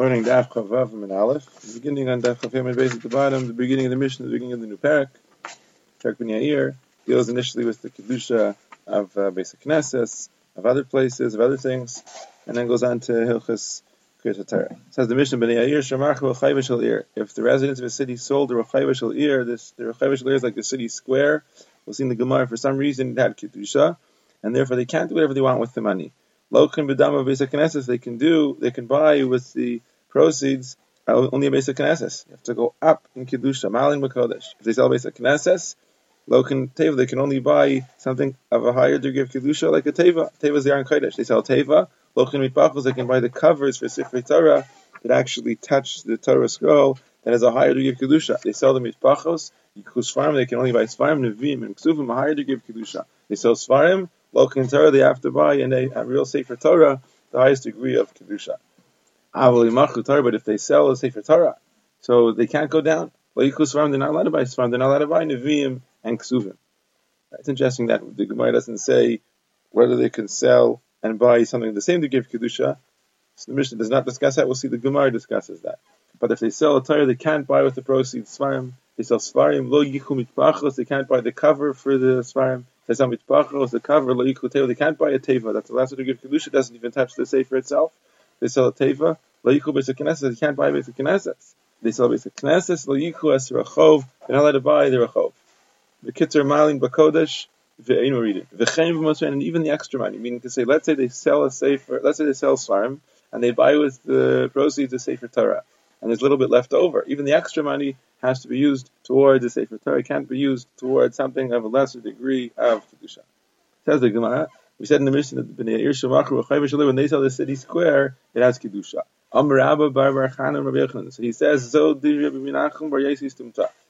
Learning Daf Chavav and Aleph. Beginning on Daf Chavav and Beis at the bottom, the beginning of the Mishnah, the beginning of the new parak. Parak Ben Yair deals initially with the kedusha of uh, Beis Knesses, of other places, of other things, and then goes on to Hilchas Kriyat Torah. Says the Mishnah Ben Yair Shamach Rechayva Shel Ir. If the residents of a city sold the Rechayva Ir, this the Rechayva Shel Ir is like the city square. We'll see in the Gemara for some reason it had kedusha, and therefore they can't do whatever they want with the money. Lokin b'dama knesses they can do, they can buy with the proceeds uh, only a beis knesses. You have to go up in kedusha, malin b'kodesh. If they sell beis knesses, lokin teva, they can only buy something of a higher degree of kedusha, like a teva. Teva is the aron kodesh. They sell teva. Lokin mitbachos, they can buy the covers for sifrei Torah that actually touch the Torah scroll that has a higher degree of kedusha. They sell the mitbachos. Yikus farm, they can only buy svarim, nevim, and ksuvim, a higher degree of kedusha. They sell svarim Lokin Torah, they have to buy in a, a real Sefer Torah the highest degree of Kedusha. But if they sell a Sefer Torah, so they can't go down. They're not allowed to buy Svarim, they're not allowed to buy Nevi'im and Ksuvim. It's interesting that the Gemara doesn't say whether they can sell and buy something the same degree of Kedusha. So the Mishnah does not discuss that. We'll see the Gemara discusses that. But if they sell a Torah, they can't buy with the proceeds Svarim. They sell Svarim, lo yichum mitpachos, they can't buy the cover for the Svarim. They sell mitpachos, the cover, lo yichum teva, they can't buy a teva. That's the last degree of Kedusha, doesn't even touch the Sefer itself. They sell a teva, lo yichum beis knesses, they can't buy beis knesses. They sell beis knesses, lo yichum es rachov, they're not allowed to buy the rachov. The kitzer malin bakodesh, ve'enu reading. V'chein v'mosren, and even the extra money, meaning to say, let's say they sell a Sefer, let's say they sell Svarim, and they buy with the proceeds of Sefer Torah and there's a little bit left over. Even the extra money has to be used towards the Sefer Torah. It can't be used towards something of a lesser degree of Kedusha. Says the Gemara, we said in the Mishnah that when they sell the city square, it has Kedusha. So he says,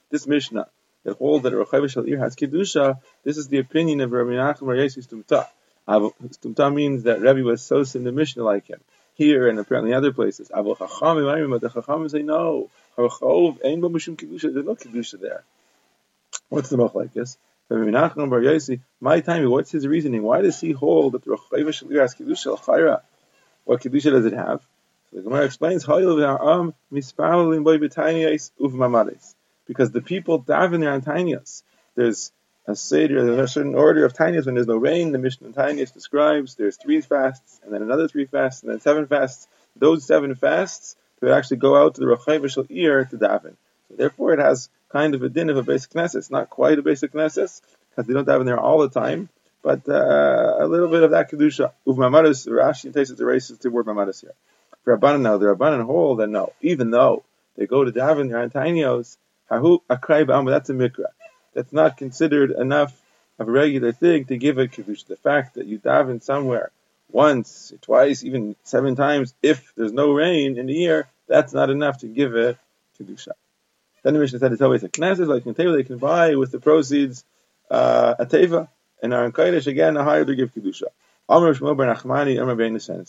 this Mishnah, that holds that Rechaim Shalir has Kedusha, this is the opinion of Rabbi Menachem Bar Yossi Stumta. Stumta means that Rabbi was so in the Mishnah like him here and apparently other places. But the Chachamim say no. There's no kedusha there. What's the machlekes? My time. What's his reasoning? Why does he hold that the Rechayva Shalir has kedusha l'chayra? What kedusha does it have? So the Gemara explains because the people daven their antinias. There's a seder, there's a certain order of tinias when there's no rain. The Mishnah in describes there's three fasts, and then another three fasts, and then seven fasts. Those seven fasts to actually go out to the Rachai Vishal ear to daven. So therefore, it has kind of a din of a beis Knesset. Not quite a beis Knesset because they don't daven there all the time, but uh, a little bit of that kedusha. Uv mamadas, Rashi takes it races to word mamadas here. For Rabbanan now, the Rabbanan hold that no, even though they go to daven their antinios, hahu akrei that's a mikra that's not considered enough of a regular thing to give a kedusha. The fact that you daven somewhere once, twice, even seven times, if there's no rain in the year, that's not enough to give a kedusha. Then the Mishnah said it's always a knesset, like in Teva, they can buy with the proceeds uh, a teva, and Aaron Kodesh again a higher to give kedusha.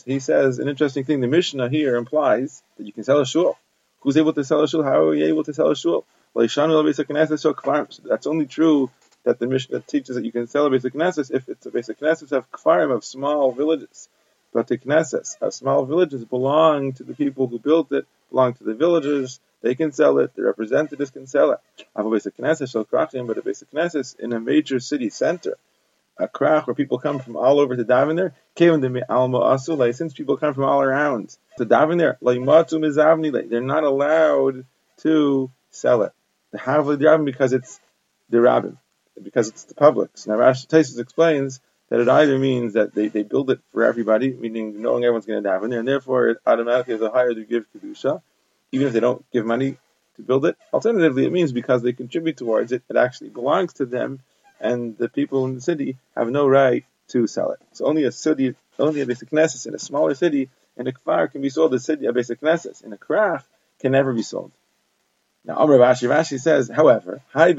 He says an interesting thing. The Mishnah here implies that you can sell a shul. Who's able to sell a shul? How are you able to sell a shul? That's only true that the Mishnah teaches that you can sell a beis knesses if it's a beis knesses have kfarim of small villages. But the knesses, have small villages, belong to the people who built it, belong to the villagers. They can sell it. The representatives can sell it. Have a beis knesses, so krachim, but a beis knesses in a major city center, a krach where people come from all over to daven there. Since people come from all around to daven there, they're not allowed to sell it the Havli Rabbim because it's the Rabbim, because it's the public. So now Rashi Taisus explains that it either means that they, they build it for everybody, meaning knowing everyone's going to daven there, and therefore it automatically has a higher to give kedusha, even if they don't give money to build it. Alternatively, it means because they contribute towards it, it actually belongs to them, and the people in the city have no right to sell it. So only a city, only a beis knesses in a smaller city, in a kfar can be sold. A city, a beis knesses in a krach can never be sold. Now, Amr Rav Ashi, Rashi says, however, in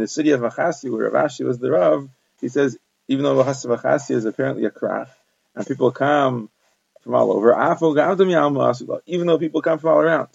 the city of Machasi, where Rav Ashi was the Rav, he says, even though Machasi is apparently a krach, and people come from all over, even though people come from all around.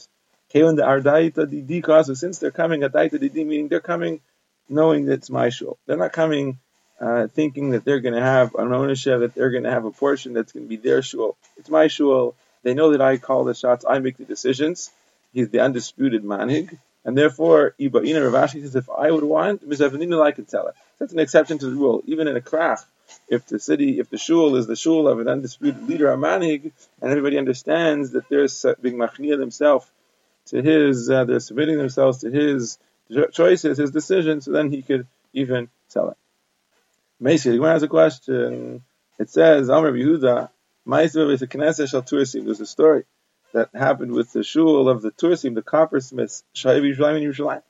Since they're coming meaning they're coming knowing that it's my shul. They're not coming uh, thinking that they're going to have an ownership, that they're going to have a portion that's going to be their shul. It's my shul. They know that I call the shots, I make the decisions. He's the undisputed manig, and therefore, Ibaina Ravashi says, if I would want, Mizavanina I could tell it. That's an exception to the rule. Even in a krach, if the city, if the shul is the shul of an undisputed leader, a manig, and everybody understands that they're being machnia themselves to his, uh, they're submitting themselves to his choices, his decisions, so then he could even tell it. The Gemara has a question. It says, Amr Yehuda. There's a story that happened with the shul of the Tursim, the coppersmiths, Shaiv Yerushalayim and Yerushalayim.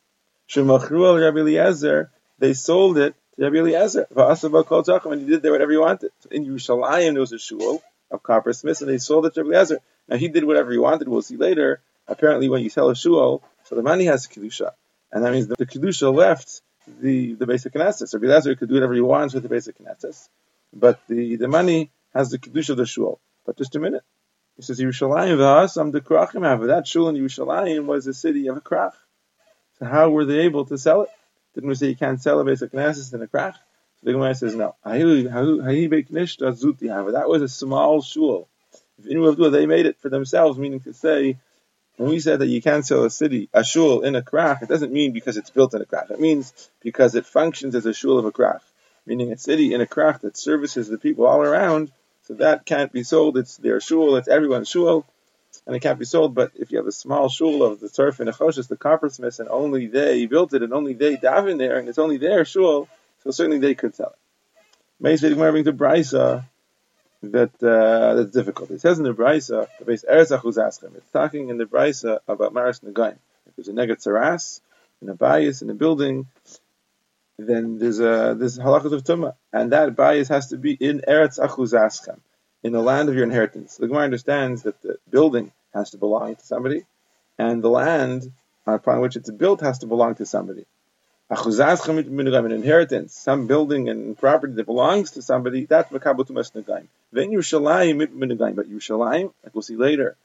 Shemachru al Rabbi they sold it to Rabbi Eliezer. And he did there whatever he wanted. In Yerushalayim, there was a shul of coppersmiths, and they sold it to Rabbi Eliezer. Now he did whatever he wanted. We'll see later. Apparently, when you sell a shul, so the money has a kedusha, and that means the, kedusha left the, the beis Knesset. Rabbi Eliezer could do whatever he wants with the beis Knesset, but the, the money has the Kedusha of the shul. But just a minute. He says, Yerushalayim v'asam the krachim have. That shul in Yerushalayim was a city of a krach. So how were they able to sell it? Didn't we say you can't sell a beis Knesset in a krach? So the Gemara says, no. That was a small shul. If they made it for themselves, meaning to say, when we said that you can't sell a city, a shul in a krach, it doesn't mean because it's built in a krach. It means because it functions as a shul of a krach, meaning a city in a krach that services the people all around. So that can't be sold. It's their shul. It's everyone's shul, and it can't be sold. But if you have a small shul of the turf and Achoshes, the coppersmiths, and only they built it, and only they daven there, and it's only their shul, so certainly they could sell it. Meis Gemara brings to Brisa that uh, that's difficult. It says in the Brisa. It's talking in the Brisa about Maris Nagaim. If there's a Negat Saras, in a bias in a building, then there's a there's halachas of tumah, and that bias has to be in Eretz Achuzaschem, in the land of your inheritance. The Gemara understands that the building has to belong to somebody, and the land upon which it's built has to belong to somebody an inheritance, some building and property that belongs to somebody, that's makabel tumas negaim. Then Yerushalayim mit negaim, but Yerushalayim, like we'll see later,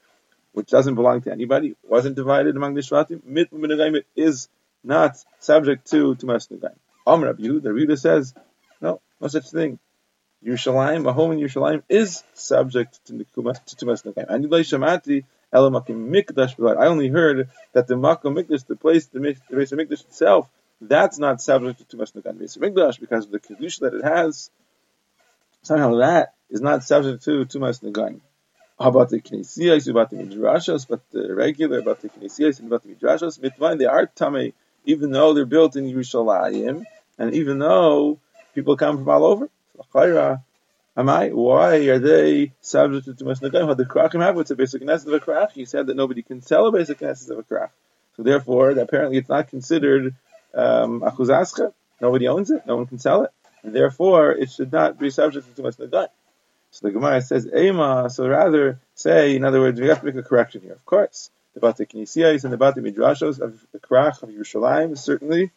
which doesn't belong to anybody, wasn't divided among the Shvatim, mit negaim is not subject to tumas negaim. Amr the reader says, no, no such thing. Yerushalayim, a home in Yerushalayim, is subject to tumas negaim. And Shamati, I only heard that the Makom Mikdash, the place, the, the base of Mikdash itself, that's not subject to Tumas Nagan Beis Mikdash because of the kedusha that it has. Somehow that is not subject to Tumas Nagan. How about the Knesiyas, about the Midrashos, but the regular, about the Knesiyas and about the Midrashos, Mitvain, they are Tamei, even though they're built in Yerushalayim, and even though people come from all over. Am I? Why are they subject to Nagan? What the Krachim have, what's a beis Knesset of a Krach? He said that nobody can sell a beis Knesset of a Krach. So therefore, apparently it's not considered um, Nobody owns it. No one can sell it. And therefore, it should not be subject to nadan. So the Gemara says, Ema, so rather say, in other words, we have to make a correction here. Of course, the Bate Knesiyas and the Bate Midrashos of the Krach of Yerushalayim certainly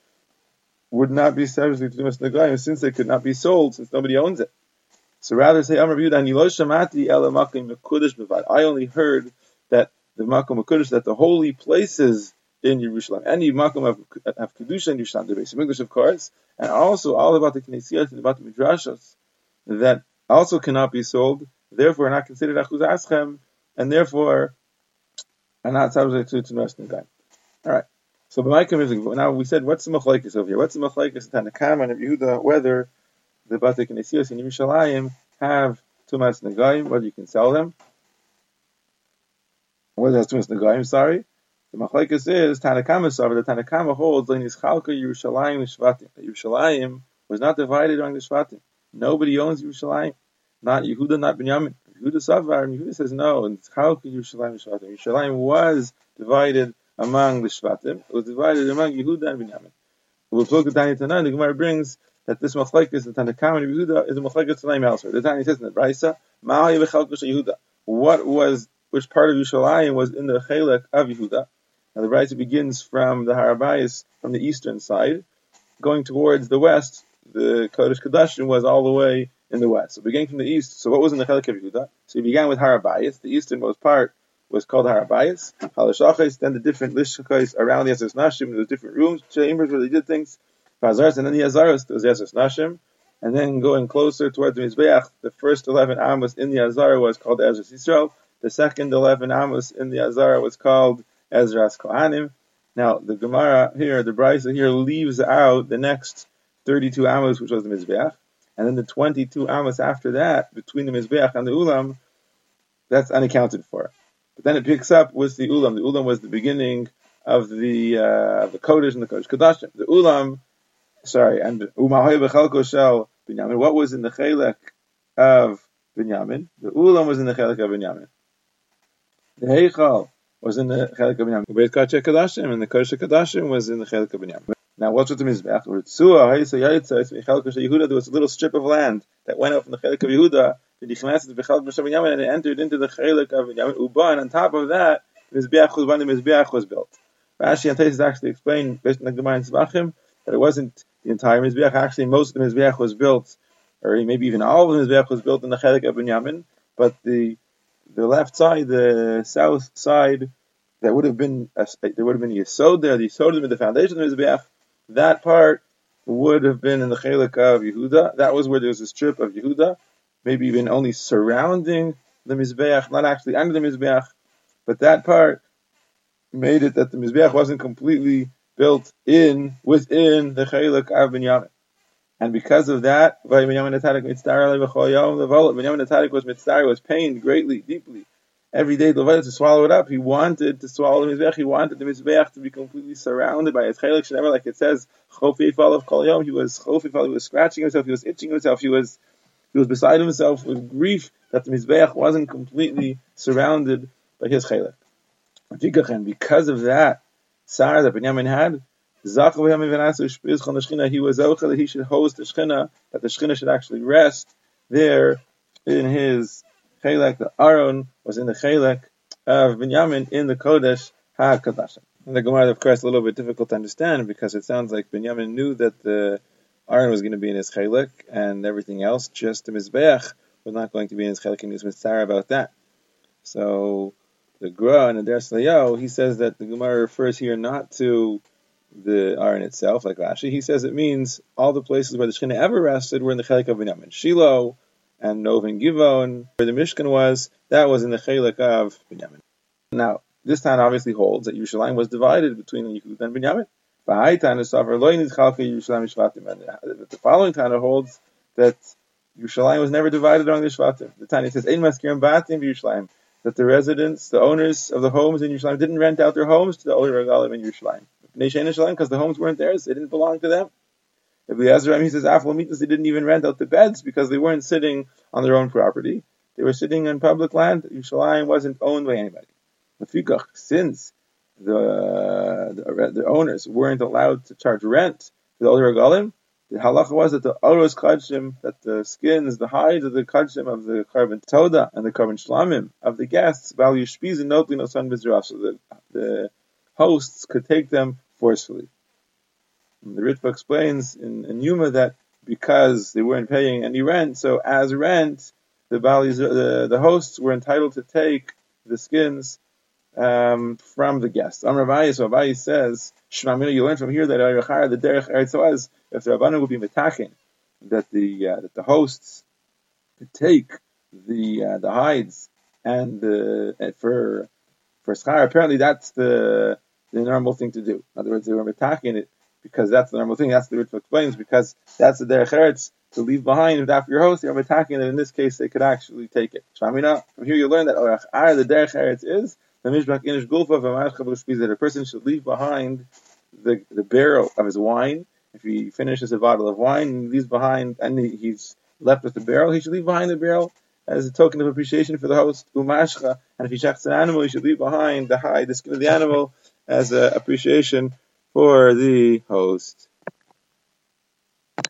would not be subject to Tumas Nagayim since they could not be sold, since nobody owns it. So rather say, Amr Bevad. I only heard that the Makom Mekudesh, that the holy places in Yerushalayim. Any makom have, kedusha in Yerushalayim, the base of English, of course, and also all about the knesiyot and about the midrashos that also cannot be sold, therefore are not considered achuz aschem, and therefore are not subject to to time. All right. So b'maykim is now we said what's the machlekes over here? What's the machlekes Tanakam and Yehuda whether the bate knesiyos in Yerushalayim have tumas negaim, whether you can sell them, whether that's tumas negaim, sorry, the machlekes is Tanakama Savar. The Tanakama holds in Yischalka Yerushalayim Shvatim. Yerushalayim was not divided among the Shvatim. Nobody owns Yerushalayim. Not Yehuda, not Binyamin. Yehuda Savar, and Yehuda says no. And Yischalka Yerushalayim Shvatim. Yerushalayim was divided among the Shvatim. It was divided among Yehuda and Binyamin. We'll talk to Tanya Tanan. The Gemara brings that this machlekes, the Tanakama and Yehuda, is a machlekes Tanaim elsewhere. The Tanya says in the Brisa, Ma'ayi Yehuda. What was which part of Yerushalayim was in the Chelek of Yehuda? Now the Brisa begins from the Harabayas from the eastern side, going towards the west. The Kodesh Kadashim was all the way in the west. So beginning from the east. So what was in the Chelik of Yehuda? So he began with Harabayas. The easternmost part was called Harabayas. Halashachas. Then the different lishchakais around the Yesus Nashim. There different rooms, chambers where they did things. Fazaras, and then the Azaras. There Yesus Nashim. and then going closer towards the Mizbeach, the first 11 amos in the Azara was called Ezra Yisrael. The second 11 amos in the Azara was called Ezra's Kohanim. Now, the Gemara here, the Brisa here leaves out the next 32 amos, which was the Mizbeach, and then the 22 amos after that, between the Mizbeach and the Ulam, that's unaccounted for. But then it picks up with the Ulam. The Ulam was the beginning of the uh, the Kodesh and the Kodesh Kodashim. The Ulam sorry, and Umahoy Bechalko Binyamin. What was in the Chelek of Binyamin? The Ulam was in the Chelek of Binyamin. The Heichal was in the Chelek of Binyamin. The Beit Kachet Kadashim and the Kodesh Kadashim was in the Chelek of Binyamin. Now, what's with the Mizbech? There was a little strip of land that went out from the Chelek of Yehuda, and it entered into the Chelek of Binyamin. Uba, and on top of that, the Mizbech was when the Mizbech was built. Rashi and Tais actually explained, based on the Gemara in Tzvachim, that it wasn't the entire Mizbeach. Actually, most of the Mizbeach was built, or maybe even all of the Mizbeach was built in the Chelik of Binyamin, but the the left side, the south side, that would have been a, there would have been Yesod there. The would have the foundation of the Mizbeach. That part would have been in the Chelik of Yehuda. That was where there was a strip of Yehuda, maybe even only surrounding the Mizbeach, not actually under the Mizbeach, but that part made it that the Mizbeach wasn't completely built in within the Chelik of Binyamin. And because of that, Binyamin Natarik was mitzvah, was pained greatly, deeply. Every day, Leviah to swallow it up. He wanted to swallow the mizbech. He wanted the mizbech to be completely surrounded by his chelik. Like it says. He was He was scratching himself. He was itching himself. He was he was beside himself with grief that the mizbech wasn't completely surrounded by his chelik. Because of that, Sarah that Binyamin had, he was that he should host the Shechina, that the Shechina should actually rest there in his Chelek. The Aaron was in the Chelek of Binyamin in the Kodesh HaKadosh. And the Gemara, of course, a little bit difficult to understand because it sounds like Binyamin knew that the Aaron was going to be in his Chelek and everything else, just the Mizbeach was not going to be in his Chelek and he was mitzvah about that. So the Gra and the Der he says that the Gemara refers here not to the Aron itself, like Rashi. He says it means all the places where the Shekhinah ever rested were in the Chelik of Binyamin. Shiloh and Novin Givon, where the Mishkan was, that was in the Chelik of Binyamin. Now, this town obviously holds that Yerushalayim was divided between Yehud and Binyamin. The following Tana holds that Yerushalayim was never divided among the Shvatim. The Tanya says, Ein maskirim batim Yerushalayim that the residents, the owners of the homes in Yerushalayim, didn't rent out their homes to the Oli Regalim in Yerushalayim. Because the homes weren't theirs, they didn't belong to them. Ezra he says Aflamitas, they didn't even rent out the beds because they weren't sitting on their own property. They were sitting on public land. Yerushalayim wasn't owned by anybody. Since the, the, the owners weren't allowed to charge rent to the Oli Regalim, the halacha was that the oros kachim, that the skins, the hides of the kachim of the carbon toda and the carbon shlamim of the guests, value shpiz and notli nosan bizraf, so that the hosts could take them forcefully. And the Ritva explains in, in Yuma that because they weren't paying any rent, so as rent, the, the, the hosts were entitled to take the skins um, from the guests. Amr so says, Shmamina, you learn from here that the derech eretz if the Rabbanu would be metachin, that the uh, that the hosts could take the uh, the hides and uh, for for schar. Apparently, that's the the normal thing to do. In other words, they were metachin it because that's the normal thing. That's the Ritva explains because that's the derech eretz to leave behind after your host. You're metachin that in this case they could actually take it. Shmamina, from here you learn that oh, the derech eretz is that a person should leave behind the, the barrel of his wine. If he finishes a bottle of wine and leaves behind, and he's left with the barrel, he should leave behind the barrel as a token of appreciation for the host, umashcha. And if he shechs an animal, he should leave behind the hide, the skin of the animal, as an appreciation for the host.